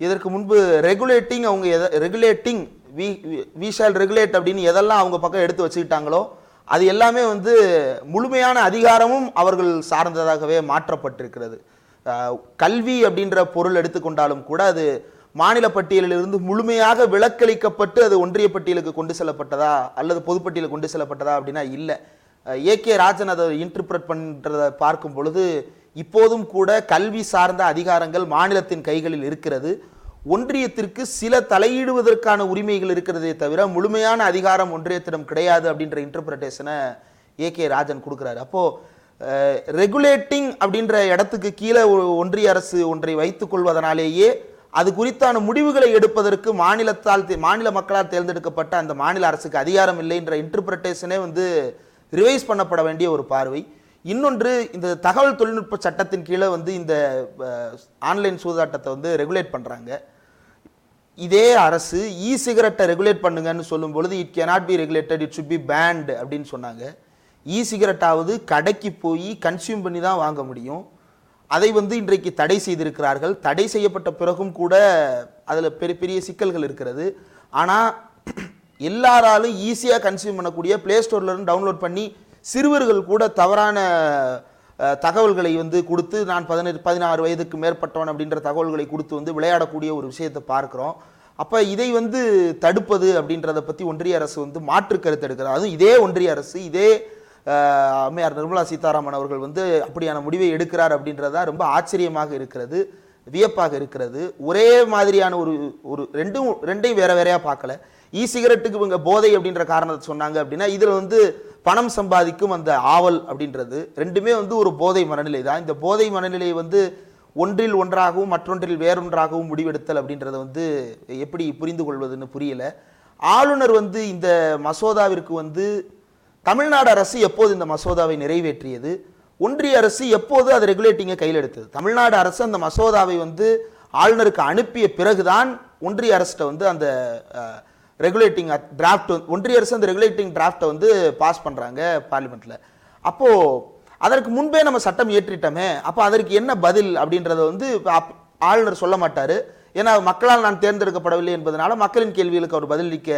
இதற்கு முன்பு ரெகுலேட்டிங் அவங்க எதை regulating we we shall regulate அப்படின்னு எதெல்லாம் அவங்க பக்கம் எடுத்து வச்சுக்கிட்டாங்களோ அது எல்லாமே வந்து முழுமையான அதிகாரமும் அவர்கள் சார்ந்ததாகவே மாற்றப்பட்டிருக்கிறது. கல்வி அப்படின்ற பொருள் எடுத்துக்கொண்டாலும் கூட அது மாநில பட்டியலிலிருந்து முழுமையாக விலக்களிக்கப்பட்டு அது ஒன்றிய பட்டியலுக்கு கொண்டு செல்லப்பட்டதா அல்லது பொதுப்பட்டியலுக்கு கொண்டு செல்லப்பட்டதா அப்படின்னா இல்லை. ஏ கே ராஜன் அதை இன்டர்பிரட் பண்ணுறதை பார்க்கும் பொழுது இப்போதும் கூட கல்வி சார்ந்த அதிகாரங்கள் மாநிலத்தின் கைகளில் இருக்கிறது. ஒன்றியத்திற்கு சில தலையிடுவதற்கான உரிமைகள் இருக்கிறதே தவிர முழுமையான அதிகாரம் ஒன்றியத்திடம் கிடையாது அப்படின்ற இன்டர்பிரட்டேஷனை ஏ கே ராஜன் கொடுக்குறாரு. அப்போது ரெகுலேட்டிங் அப்படின்ற இடத்துக்கு கீழே ஒன்றிய அரசு ஒன்றை வைத்துக் கொள்வதனாலேயே அது குறித்தான முடிவுகளை எடுப்பதற்கு மாநிலத்தால் தே- மாநில மக்களால் தேர்ந்தெடுக்கப்பட்ட அந்த மாநில அரசுக்கு அதிகாரம் இல்லை என்ற இன்டர்பிரட்டேஷனே வந்து ரிவைஸ் பண்ணப்பட வேண்டிய ஒரு பார்வை. இன்னொன்று இந்த தகவல் தொழில்நுட்ப சட்டத்தின் கீழே வந்து இந்த ஆன்லைன் சூதாட்டத்தை வந்து ரெகுலேட் பண்ணுறாங்க இதே அரசு இ சிகரெட்டை ரெகுலேட் பண்ணுங்கன்னு சொல்லும் பொழுது it cannot be regulated it should be banned அப்படின்னு சொன்னாங்க. இ சிகரெட்டாவது கடைக்கு போய் கன்சியூம் பண்ணி தான் வாங்க முடியும். அதை வந்து இன்றைக்கு தடை செய்திருக்கிறார்கள். தடை செய்யப்பட்ட பிறகும் கூட அதில் பெரிய பெரிய சிக்கல்கள் இருக்கிறது. ஆனால் எல்லாராலும் ஈஸியாக கன்சியூம் பண்ணக்கூடிய ப்ளே ஸ்டோர்லேருந்து டவுன்லோட் பண்ணி சிறுவர்கள் கூட தவறான தகவல்களை வந்து கொடுத்து நான் பதினெட்டு பதினாறு வயதுக்கு மேற்பட்டவன் அப்படின்ற தகவல்களை கொடுத்து வந்து விளையாடக்கூடிய ஒரு விஷயத்தை பார்க்குறோம். அப்போ இதை வந்து தடுப்பது அப்படின்றத பற்றி ஒன்றிய அரசு வந்து மாற்று கருத்து எடுக்கிறது. அதுவும் இதே ஒன்றிய அரசு இதே அம்மையார் நிர்மலா சீதாராமன் அவர்கள் வந்து அப்படியான முடிவை எடுக்கிறார் அப்படின்றது தான் ரொம்ப ஆச்சரியமாக இருக்கிறது வியப்பாக இருக்கிறது. ஒரே மாதிரியான ஒரு ஒரு ரெண்டும் ரெண்டையும் வேற வேறையாக பார்க்கல. இ சிகரெட்டுக்கு இவங்க போதை அப்படின்ற காரணத்தை சொன்னாங்க அப்படின்னா இதில் வந்து பணம் சம்பாதிக்கும் அந்த ஆவல் அப்படின்றது ரெண்டுமே வந்து ஒரு போதை மனநிலை தான். இந்த போதை மனநிலையை வந்து ஒன்றில் ஒன்றாகவும் மற்றொன்றில் வேறொன்றாகவும் முடிவெடுத்தல் அப்படின்றத வந்து எப்படி புரிந்து கொள்வதுன்னு புரியல. ஆளுநர் வந்து இந்த மசோதாவிற்கு வந்து தமிழ்நாடு அரசு எப்போது இந்த மசோதாவை நிறைவேற்றியது? ஒன்றிய அரசு எப்போது அது ரெகுலேட்டிங்கை கையில் எடுத்தது? தமிழ்நாடு அரசு அந்த மசோதாவை வந்து ஆளுநருக்கு அனுப்பிய பிறகுதான் ஒன்றிய அரசிட்ட வந்து அந்த ரெகுலேட்டிங் டிராஃப்ட் ஒன்றிய அரசு அந்த ரெகுலேட்டிங் டிராஃப்டை வந்து பாஸ் பண்றாங்க பார்லிமெண்ட்ல அப்போ அதற்கு முன்பே நம்ம சட்டம் இயற்றிட்டோமே அப்போ அதற்கு என்ன பதில் அப்படின்றத வந்து ஆளுநர் சொல்ல மாட்டாரு. ஏன்னா மக்களால் நான் தேர்ந்தெடுக்கப்படவில்லை என்பதனால மக்களின் கேள்விகளுக்கு அவர் பதிலளிக்க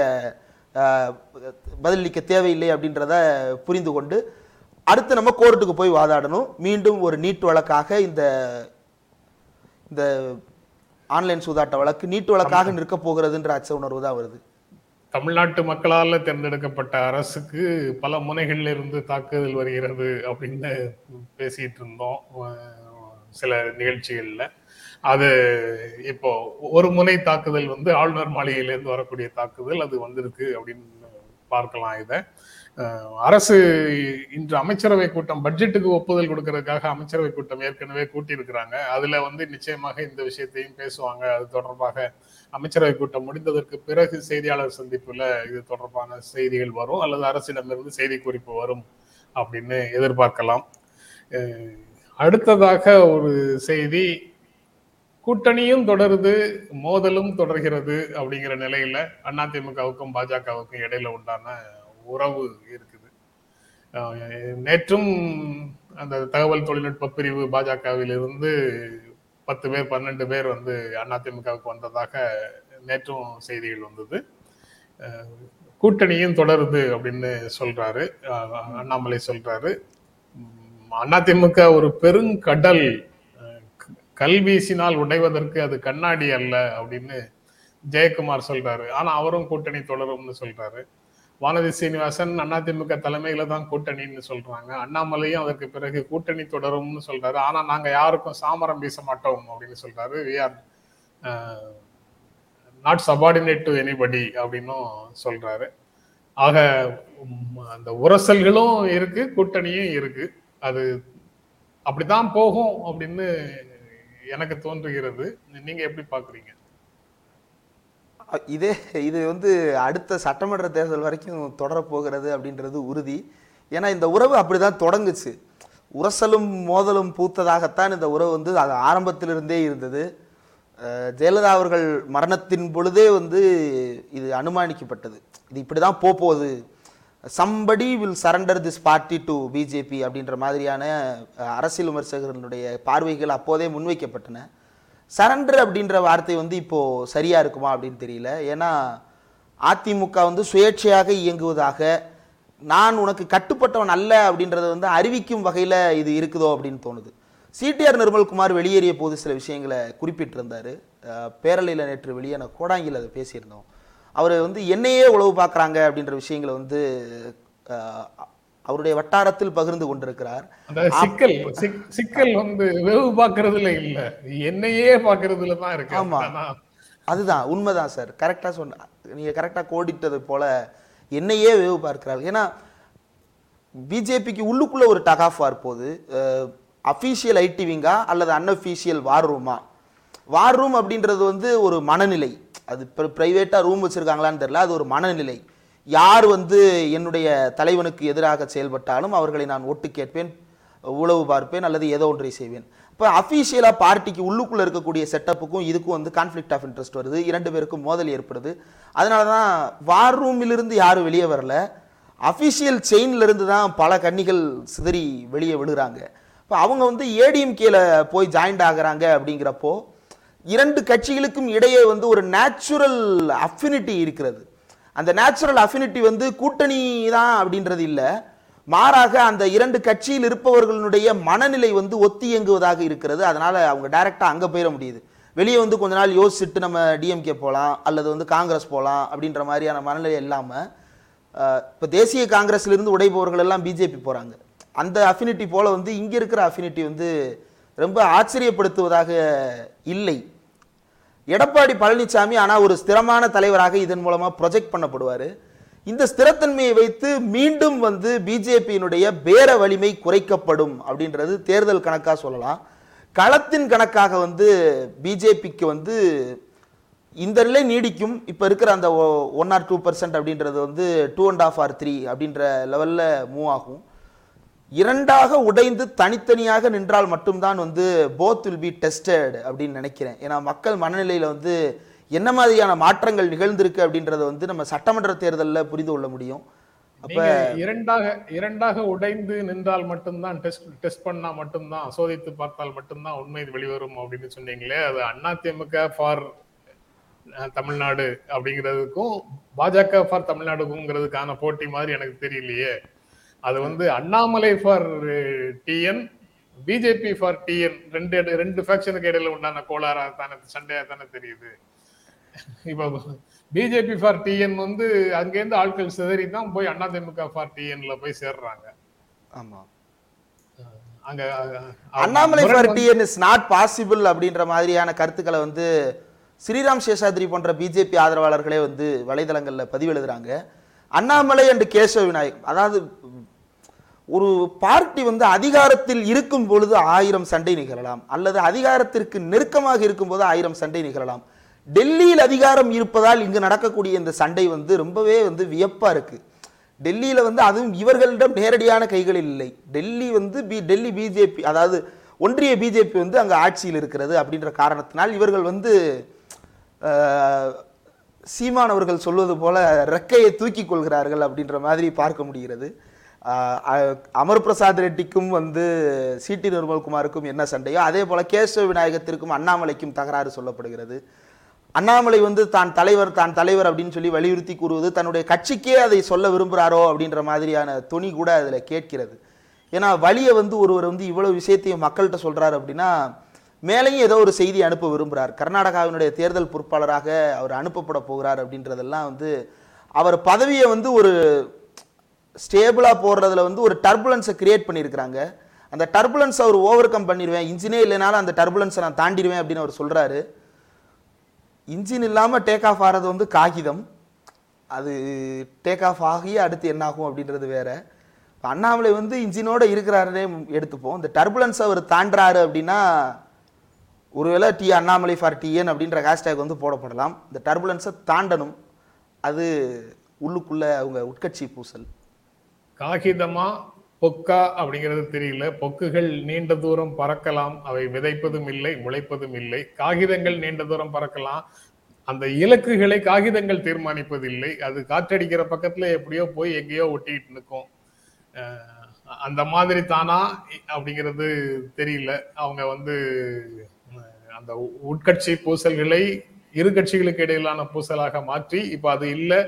பதிலளிக்க தேவையில்லை அப்படின்றத புரிந்து கொண்டு அடுத்து நம்ம கோர்ட்டுக்கு போய் வாதாடணும். மீண்டும் ஒரு நீட் வழக்காக இந்த இந்த ஆன்லைன் சூதாட்ட வழக்கு நீட் வழக்காக நிற்க போகிறதுன்ற அச்ச உணர்வு தான் வருது. தமிழ்நாட்டு மக்களால் தேர்ந்தெடுக்கப்பட்ட அரசுக்கு பல முனைகளில் இருந்து தாக்குதல் வருகிறது அப்படின்னு பேசிட்டு இருந்தோம் சில நிகழ்ச்சிகளில். அது இப்போ ஒரு முனை தாக்குதல் வந்து ஆளுநர் மாளிகையிலேருந்து வரக்கூடிய தாக்குதல் அது வந்திருக்கு அப்படின்னு பார்க்கலாம் இதை. அரசு இன்று அமைச்சரவை கூட்டம் பட்ஜெட்டுக்கு ஒப்புதல் கொடுக்கறதுக்காக அமைச்சரவை கூட்டம் ஏற்கனவே கூட்டியிருக்கிறாங்க. அதுல வந்து நிச்சயமாக இந்த விஷயத்தையும் பேசுவாங்க. அது தொடர்பாக அமைச்சரவை கூட்டம் முடிந்ததற்கு பிறகு செய்தியாளர் சந்திப்புல இது தொடர்பான செய்திகள் வரும். அல்லது அரசிடமிருந்து செய்தி குறிப்பு வரும் அப்படின்னு எதிர்பார்க்கலாம். அடுத்ததாக ஒரு செய்தி கூட்டணியும் தொடருது மோதலும் தொடர்கிறது அப்படிங்கிற நிலையில அதிமுகவுக்கும் பாஜகவுக்கும் இடையில உண்டான உறவு இருக்குது. நேற்றும் அந்த தகவல் தொழில்நுட்ப பிரிவு பாஜகவிலிருந்து பத்து பேர் பன்னெண்டு பேர் வந்து அதிமுகவுக்கு வந்ததாக நேற்றும் செய்திகள் வந்தது. கூட்டணியும் தொடருது அப்படின்னு சொல்றாரு. அண்ணாமலை சொல்றாரு. அதிமுக ஒரு பெருங்கடல் கல்வீசினால் கல் வீசினால் உடைவதற்கு அது கண்ணாடி அல்ல அப்படின்னு ஜெயக்குமார் சொல்றாரு. ஆனா அவரும் கூட்டணி தொடரும்னு சொல்றாரு. வானதி சீனிவாசன் அதிமுக தலைமையில தான் கூட்டணின்னு சொல்றாங்க. அண்ணாமலையும் அதற்கு பிறகு கூட்டணி தொடரும்னு சொல்றாரு. ஆனா நாங்க யாருக்கும் சாமரம் வீச மாட்டோம் அப்படின்னு சொல்றாரு. We are not subordinate to anybody அப்படின்னும் சொல்றாரு. ஆக அந்த உரசல்களும் இருக்கு கூட்டணியும் இருக்கு. அது அப்படித்தான் போகும் அப்படின்னு எனக்கு தோன்றுகிறது. நீங்க எப்படி பாக்குறீங்க? இதே இது வந்து அடுத்த சட்டமன்ற தேர்தல் வரைக்கும் தொடரப் போகிறது அப்படின்றது உறுதி. ஏன்னா இந்த உறவு அப்படிதான் தொடங்குச்சு. உரசலும் மோதலும் பூத்ததாகத்தான் இந்த உறவு வந்து அது ஆரம்பத்திலிருந்தே இருந்தது. ஜெயலலிதா அவர்கள் மரணத்தின் பொழுதே வந்து இது அனுமானிக்கப்பட்டது. இது இப்படி தான் போகுது somebody will surrender this party to BJP அப்படின்ற மாதிரியான அரசியல் விமர்சகர்களுடைய பார்வைகள் அப்போதே முன்வைக்கப்பட்டன. சரண்டர் அப்படின்ற வார்த்தை வந்து இப்போது சரியாக இருக்குமா அப்படின்னு தெரியல. ஏன்னா அதிமுக வந்து சுயேட்சையாக இயங்குவதாக நான் உனக்கு கட்டுப்பட்டவன் அல்ல அப்படின்றத வந்து அறிவிக்கும் வகையில் இது இருக்குதோ அப்படின்னு தோணுது. சிடிஆர் நிர்மல்குமார் வெளியேறிய போது சில விஷயங்களை குறிப்பிட்டிருந்தாரு. பேரலையில் நேற்று வெளியான கோடாங்கியில் அதை பேசியிருந்தோம். அவர் வந்து என்னையே உளவு பார்க்குறாங்க அப்படின்ற விஷயங்களை வந்து அவருடைய வட்டாரத்தில் பகிர்ந்து கொண்டிருக்கிறார். சிக்கல் சிக்- சிக்கல் வந்து வெவு பாக்குறதுல இல்ல. என்னையே பாக்குறதுல தான் இருக்கு. ஆமா. அதுதான் உண்மைதான் சார். கரெக்டாக சொன்ன நீங்கள் கரெக்டாக கோடிட்டது போல என்னையே வேவு பார்க்கிறார்கள் ஏன்னா பிஜேபிக்கு உள்ளுக்குள்ள ஒரு டக் ஆஃப் வார் போகுது. அஃபீஷியல் ஐடி விங்கா அல்லது அன்அஃபீஷியல் வார் ரூமா? வார் ரூம் அப்படின்றது வந்து ஒரு மனநிலை. அது ப்ரைவேட்டாக ரூம் வச்சுருக்காங்களான்னு தெரியல. அது ஒரு மனநிலை. யார் வந்து என்னுடைய தலைவனுக்கு எதிராக செயல்பட்டாலும் அவர்களை நான் ஒட்டு கேட்பேன் உளவு பார்ப்பேன் அல்லது ஏதோ ஒன்றை செய்வேன். இப்போ அஃபீஷியலாக பார்ட்டிக்கு உள்ளுக்குள்ளே இருக்கக்கூடிய செட்டப்புக்கும் இதுக்கும் வந்து கான்ஃப்ளிக்ட் ஆஃப் இன்ட்ரெஸ்ட் வருது. இரண்டு பேருக்கும் மோதல் ஏற்படுது. அதனால தான் வார் ரூமிலிருந்து யாரும் வெளியே வரல. அஃபிஷியல் செயின்லேருந்து தான் பல கன்னிகள் சிதறி வெளியே விழுகிறாங்க இப்போ அவங்க வந்து ஏடிஎம்கேல போய் ஜாயின்ட் ஆகிறாங்க அப்படிங்கிறப்போ இரண்டு கட்சிகளுக்கும் இடையே வந்து ஒரு நேச்சுரல் அஃபினிட்டி இருக்கிறது. அந்த நேச்சுரல் அஃபினிட்டி வந்து கூட்டணி தான் அப்படின்றது இல்லை. மாறாக அந்த இரண்டு கட்சியில் இருப்பவர்களுடைய மனநிலை வந்து ஒத்தி இயங்குவதாக இருக்கிறது. அதனால் அவங்க டைரெக்டாக அங்கே போயிட முடியுது. வெளியே வந்து கொஞ்ச நாள் யோசிச்சுட்டு நம்ம டிஎம்கே போகலாம் அல்லது வந்து காங்கிரஸ் போகலாம் அப்படின்ற மாதிரியான மனநிலை இல்லாமல் இப்போ தேசிய காங்கிரஸ்லேருந்து உடைபவர்கள் எல்லாம் பிஜேபி போகிறாங்க அந்த அஃபினிட்டி போல் வந்து இங்கே இருக்கிற அஃபினிட்டி வந்து ரொம்ப ஆச்சரியப்படுத்துவதாக இல்லை. எடப்பாடி பழனிசாமி ஆனால் ஒரு ஸ்திரமான தலைவராக இதன் மூலமாக ப்ரொஜெக்ட் பண்ணப்படுவார். இந்த ஸ்திரத்தன்மையை வைத்து மீண்டும் வந்து பிஜேபியினுடைய பேர வலிமை குறைக்கப்படும் அப்படின்றது தேர்தல் கணக்காக சொல்லலாம். களத்தின் கணக்காக வந்து பிஜேபிக்கு வந்து இந்த நிலை நீடிக்கும். இப்போ இருக்கிற அந்த ஒன் ஆர் டூ பர்சன்ட் அப்படின்றது வந்து two and half or three அப்படின்ற லெவலில் மூவ் ஆகும். இரண்டாக உடைந்து தனித்தனியாக நின்றால் மட்டும்தான் வந்து போத் வில் பி டெஸ்டட் அப்படின்னு நினைக்கிறேன். ஏன்னா மக்கள் மனநிலையில் வந்து என்ன மாதிரியான மாற்றங்கள் நிகழ்ந்திருக்கு அப்படின்றத வந்து நம்ம சட்டமன்ற தேர்தலில் புரிந்து கொள்ள முடியும். அப்ப இரண்டாக இரண்டாக உடைந்து நின்றால் மட்டும்தான் டெஸ்ட் டெஸ்ட் பண்ணா மட்டும்தான் சோதித்து பார்த்தால் மட்டும்தான் உண்மை வெளிவரும் அப்படின்னு சொன்னீங்களே அது அதிமுக ஃபார் தமிழ்நாடு அப்படிங்கிறதுக்கும் பாஜக ஃபார் தமிழ்நாடுக்குங்கிறதுக்கான போட்டி மாதிரி எனக்கு தெரியலையே. அது வந்து Annamalai for TN BJP for TN ரெண்டு ரெண்டு ஃபேக்ஷனுக்கு இடையில உண்டான கோளாறா தானே சண்டையா தானே தெரியுது. இப்போ பிஜேபி ஃபார் டிஎன் வந்து அங்கேருந்து ஆட்கள் சிதறி தான் போய் அதிமுக ஃபார் டிஎன்ல போய் சேர்றாங்க. ஆமா. அங்க Annamalai for TN is not possible அப்படின்ற மாதிரியான கருத்துக்களை வந்து ஸ்ரீராம் சேஷாத்ரி போன்ற பிஜேபி ஆதரவாளர்களே வந்து வலைதளங்கள்ல பதிவெழுதுறாங்க அண்ணாமலை அண்ட் கேசவ விநாயக் அதாவது ஒரு பார்ட்டி வந்து அதிகாரத்தில் இருக்கும் பொழுது ஆயிரம் சண்டை நிகழலாம். அல்லது அதிகாரத்திற்கு நெருக்கமாக இருக்கும்போது ஆயிரம் சண்டை நிகழலாம். டெல்லியில் அதிகாரம் இருப்பதால் இங்கு நடக்கக்கூடிய இந்த சண்டை வந்து ரொம்பவே வந்து வியப்பாக இருக்குது டெல்லியில் வந்து அதுவும் இவர்களிடம் நேரடியான கைகளில் இல்லை. டெல்லி வந்து பி டெல்லி பிஜேபி அதாவது ஒன்றிய பிஜேபி வந்து அங்கே ஆட்சியில் இருக்கிறது அப்படின்ற காரணத்தினால் இவர்கள் வந்து சீமானவர்கள் சொல்வது போல ரெக்கையை தூக்கி கொள்கிறார்கள் அப்படின்ற மாதிரி பார்க்க முடிகிறது. அமர் பிரசாத் ரெட்டிக்கும் வந்து சிடி நிர்மல்குமாருக்கும் என்ன சண்டையோ அதே போல கேசவ விநாயகத்திற்கும் அண்ணாமலைக்கும் தகராறு சொல்லப்படுகிறது. அண்ணாமலை வந்து தான் தலைவர் தான் தலைவர் அப்படின்னு சொல்லி வலியுறுத்தி கூறுவது தன்னுடைய கட்சிக்கே அதை சொல்ல விரும்புகிறாரோ அப்படின்ற மாதிரியான துணி கூட அதில் கேட்கிறது. ஏன்னா வழியை வந்து ஒருவர் வந்து இவ்வளோ விஷயத்தையும் மக்கள்கிட்ட சொல்கிறார் அப்படின்னா மேலேயும் ஏதோ ஒரு செய்தி அனுப்ப விரும்புகிறார் கர்நாடகாவினுடைய தேர்தல் பொறுப்பாளராக அவர் அனுப்பப்பட போகிறார் அப்படின்றதெல்லாம் வந்து அவர் பதவியை வந்து ஒரு ஸ்டேபிளாக போடுறதுல வந்து ஒரு டர்புலன்ஸை கிரியேட் பண்ணியிருக்கிறாங்க. அந்த டர்புலன்ஸ் அவர் ஓவர் கம் பண்ணிடுவேன் இன்ஜினே இல்லைனாலும் அந்த டர்புலன்ஸை நான் தாண்டிடுவேன் அப்படின்னு அவர் சொல்கிறாரு இன்ஜின் இல்லாமல் டேக் ஆஃப் ஆகிறது வந்து காகிதம். அது டேக் ஆஃப் ஆகி அடுத்து என்னாகும் அப்படின்றது வேற. இப்போ அண்ணாமலை வந்து இன்ஜினோடு இருக்கிறாருனே எடுத்துப்போம். இந்த டர்புலன்ஸ் அவர் தாண்டுறாரு அப்படின்னா ஒருவேளை டி அண்ணாமலை ஃபார் டிஎன் அப்படின்ற ஹேஷ்டேக் வந்து போடப்படலாம். இந்த டர்புலன்ஸை தாண்டணும். அது உள்ளுக்குள்ளே அவங்க உட்கட்சி பூசல். காகிதமா பொக்கா அப்படிங்கிறது தெரியல. பொக்குகள் நீண்ட தூரம் பறக்கலாம் அவை விதைப்பதும் இல்லை முளைப்பதும் இல்லை. காகிதங்கள் நீண்ட தூரம் பறக்கலாம். அந்த இலக்குகளை காகிதங்கள் தீர்மானிப்பதில்லை. அது காற்றடிக்கிற பக்கத்துல எப்படியோ போய் எங்கேயோ ஒட்டிட்டு நிற்கும். அந்த மாதிரி தானா அப்படிங்கிறது தெரியல. அவங்க வந்து அந்த உட்கட்சி பூசல்களை இரு கட்சிகளுக்கு இடையிலான பூசலாக மாற்றி இப்ப அது இல்லை.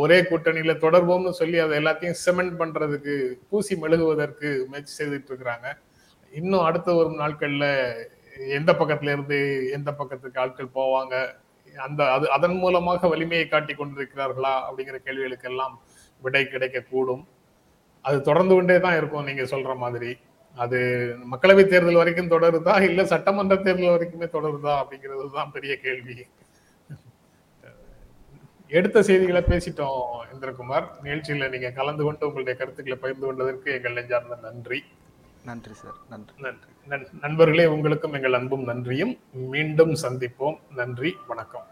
ஒரே கூட்டணியில தொடர்போம்னு சொல்லி அதை எல்லாத்தையும் செமெண்ட் பண்றதுக்கு பூசி மெழுகுவதற்கு முயற்சி செய்துட்டு இருக்கிறாங்க. இன்னும் அடுத்த ஒரு நாட்கள்ல எந்த பக்கத்துல இருந்து எந்த பக்கத்துக்கு ஆட்கள் போவாங்க அந்த அது அதன் மூலமாக வலிமையை காட்டி கொண்டிருக்கிறார்களா அப்படிங்கிற கேள்விகளுக்கெல்லாம் விடை கிடைக்க கூடும் அது தொடர்ந்து கொண்டே தான் இருக்கும் நீங்க சொல்ற மாதிரி. அது மக்களவை தேர்தல் வரைக்கும் தொடருதா இல்ல சட்டமன்ற தேர்தல் வரைக்குமே தொடருதா அப்படிங்கிறது தான் பெரிய கேள்வி. எடுத்த செய்திகளை பேசிட்டோம் இந்திரகுமார். நிகழ்ச்சியில நீங்க கலந்து கொண்டு உங்களுடைய கருத்துக்களை பகிர்ந்து கொண்டதற்கு எங்கள் நெஞ்சார்ந்த நன்றி. நன்றி சார் நன்றி. நன்றி நண்- நண்பர்களே உங்களுக்கும் எங்கள் அன்பும் நன்றியும். மீண்டும் சந்திப்போம். நன்றி வணக்கம்.